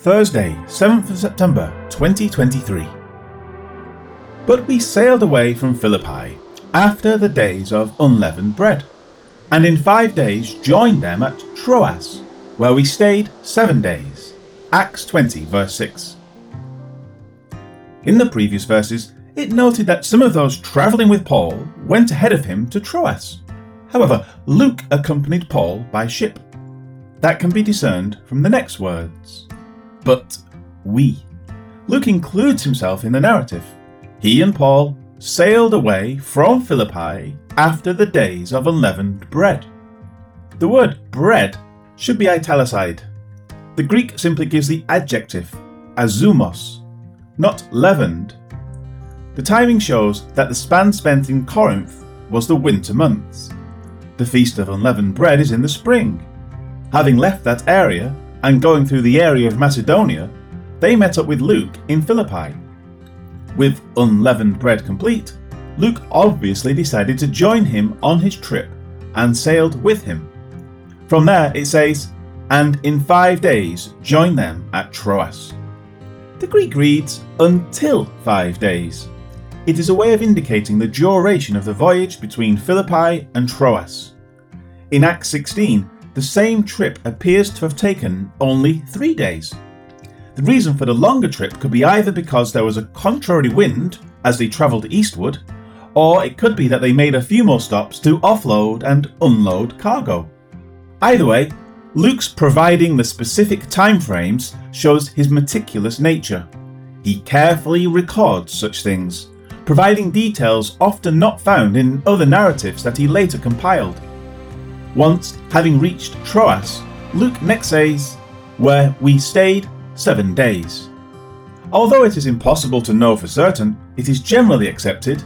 Thursday, 7th of September 2023. But we sailed away from Philippi after the days of unleavened bread, and in five days joined them at Troas, where we stayed seven days. Acts 20, verse 6. In the previous verses, it noted that some of those travelling with Paul went ahead of him to Troas. However, Luke accompanied Paul by ship. That can be discerned from the next words but we. Luke includes himself in the narrative. He and Paul sailed away from Philippi after the days of unleavened bread. The word bread should be italicized. The Greek simply gives the adjective azumos, not leavened. The timing shows that the span spent in Corinth was the winter months. The Feast of Unleavened Bread is in the spring. Having left that area, and going through the area of Macedonia, they met up with Luke in Philippi. With unleavened bread complete, Luke obviously decided to join him on his trip and sailed with him. From there it says, and in five days join them at Troas. The Greek reads, until five days. It is a way of indicating the duration of the voyage between Philippi and Troas. In Acts 16, the same trip appears to have taken only three days. The reason for the longer trip could be either because there was a contrary wind as they travelled eastward, or it could be that they made a few more stops to offload and unload cargo. Either way, Luke's providing the specific time frames shows his meticulous nature. He carefully records such things, providing details often not found in other narratives that he later compiled. Once having reached Troas, Luke next says, where we stayed seven days. Although it is impossible to know for certain, it is generally accepted,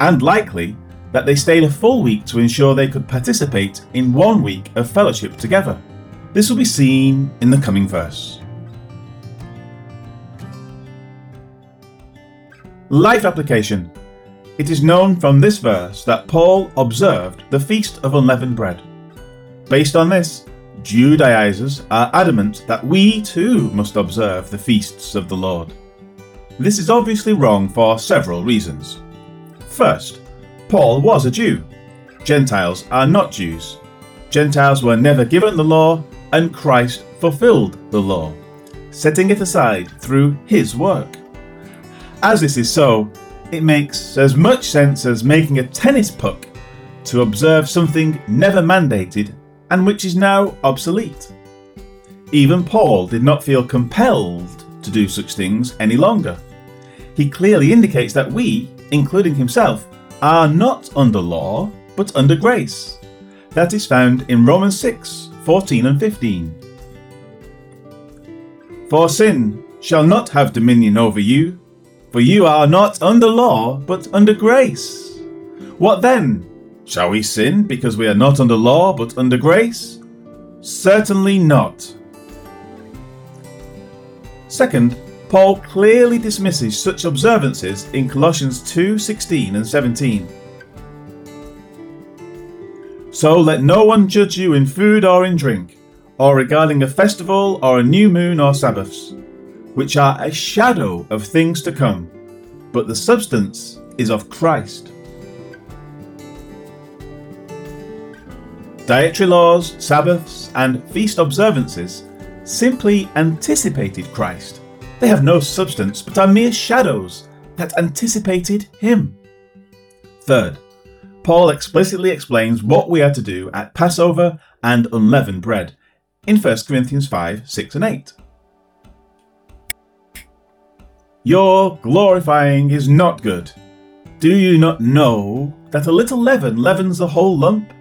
and likely, that they stayed a full week to ensure they could participate in one week of fellowship together. This will be seen in the coming verse. Life application. It is known from this verse that Paul observed the Feast of Unleavened Bread. Based on this, Judaizers are adamant that we too must observe the feasts of the Lord. This is obviously wrong for several reasons. First, Paul was a Jew. Gentiles are not Jews. Gentiles were never given the law, and Christ fulfilled the law, setting it aside through his work. As this is so, it makes as much sense as making a tennis puck to observe something never mandated and which is now obsolete. Even Paul did not feel compelled to do such things any longer. He clearly indicates that we, including himself, are not under law, but under grace. That is found in Romans 6 14 and 15. For sin shall not have dominion over you, for you are not under law, but under grace. What then? Shall we sin because we are not under law but under grace? Certainly not. Second, Paul clearly dismisses such observances in Colossians 2 16 and 17. So let no one judge you in food or in drink, or regarding a festival or a new moon or Sabbaths, which are a shadow of things to come, but the substance is of Christ. Dietary laws, Sabbaths, and feast observances simply anticipated Christ. They have no substance but are mere shadows that anticipated Him. Third, Paul explicitly explains what we are to do at Passover and unleavened bread in 1 Corinthians 5 6 and 8. Your glorifying is not good. Do you not know that a little leaven leavens the whole lump?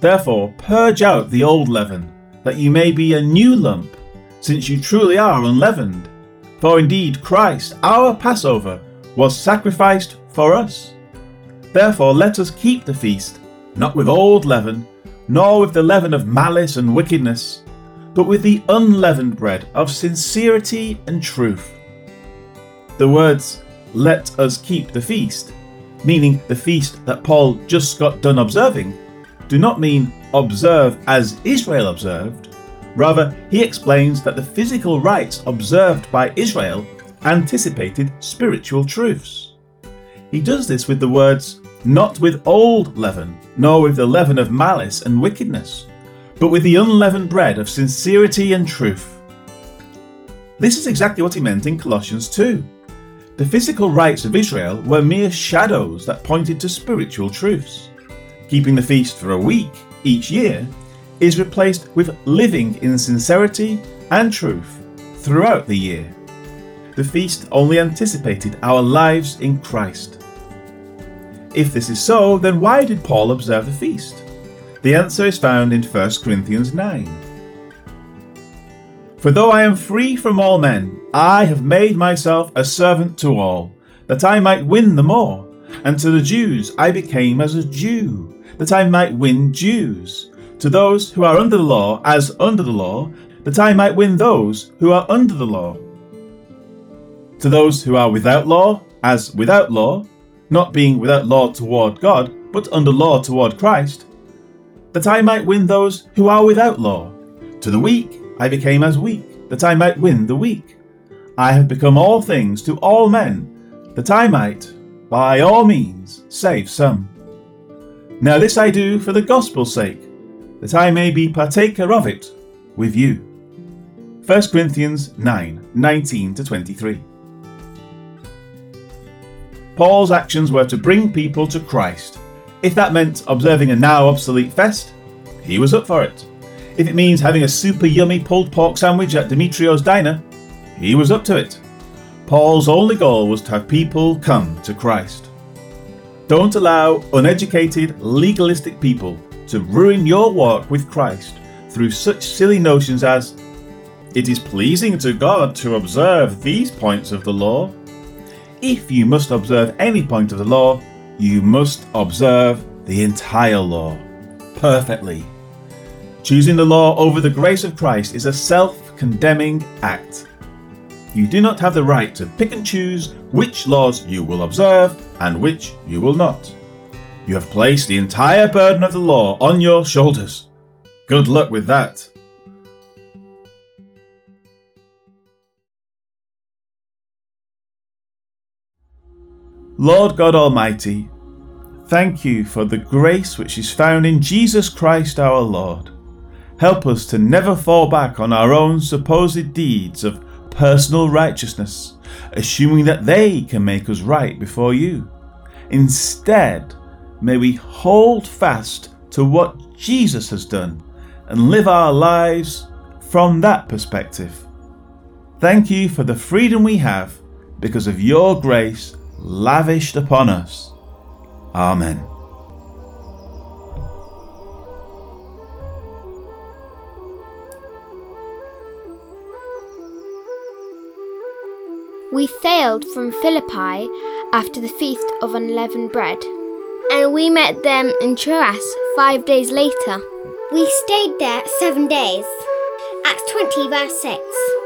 Therefore, purge out the old leaven, that you may be a new lump, since you truly are unleavened. For indeed Christ, our Passover, was sacrificed for us. Therefore, let us keep the feast, not with old leaven, nor with the leaven of malice and wickedness, but with the unleavened bread of sincerity and truth. The words, let us keep the feast, meaning the feast that Paul just got done observing, do not mean observe as Israel observed, Rather, he explains that the physical rites observed by Israel anticipated spiritual truths. He does this with the words, not with old leaven, nor with the leaven of malice and wickedness, but with the unleavened bread of sincerity and truth. This is exactly what he meant in Colossians 2. The physical rites of Israel were mere shadows that pointed to spiritual truths. Keeping the feast for a week each year is replaced with living in sincerity and truth throughout the year. The feast only anticipated our lives in Christ. If this is so, then why did Paul observe the feast? The answer is found in 1 Corinthians 9. For though I am free from all men, I have made myself a servant to all, that I might win the more. And to the Jews I became as a Jew, that I might win Jews to those who are under the law as under the law, that I might win those who are under the law. To those who are without law as without law, not being without law toward God, but under law toward Christ, that I might win those who are without law. To the weak I became as weak, that I might win the weak. I have become all things to all men, that I might, by all means, save some. Now this I do for the gospel's sake that I may be partaker of it with you. 1 Corinthians 9 19 to 23. Paul's actions were to bring people to Christ. If that meant observing a now obsolete fest, he was up for it. If it means having a super yummy pulled pork sandwich at Demetrio's diner, he was up to it. Paul's only goal was to have people come to Christ. Don't allow uneducated, legalistic people to ruin your walk with Christ through such silly notions as it is pleasing to God to observe these points of the law. If you must observe any point of the law, you must observe the entire law perfectly. Choosing the law over the grace of Christ is a self condemning act. You do not have the right to pick and choose which laws you will observe and which you will not. You have placed the entire burden of the law on your shoulders. Good luck with that. Lord God Almighty, thank you for the grace which is found in Jesus Christ our Lord. Help us to never fall back on our own supposed deeds of personal righteousness, assuming that they can make us right before you. Instead, May we hold fast to what Jesus has done and live our lives from that perspective. Thank you for the freedom we have because of your grace lavished upon us. Amen. We sailed from Philippi after the Feast of Unleavened Bread and we met them in Troas five days later. We stayed there seven days. Acts 20, verse 6.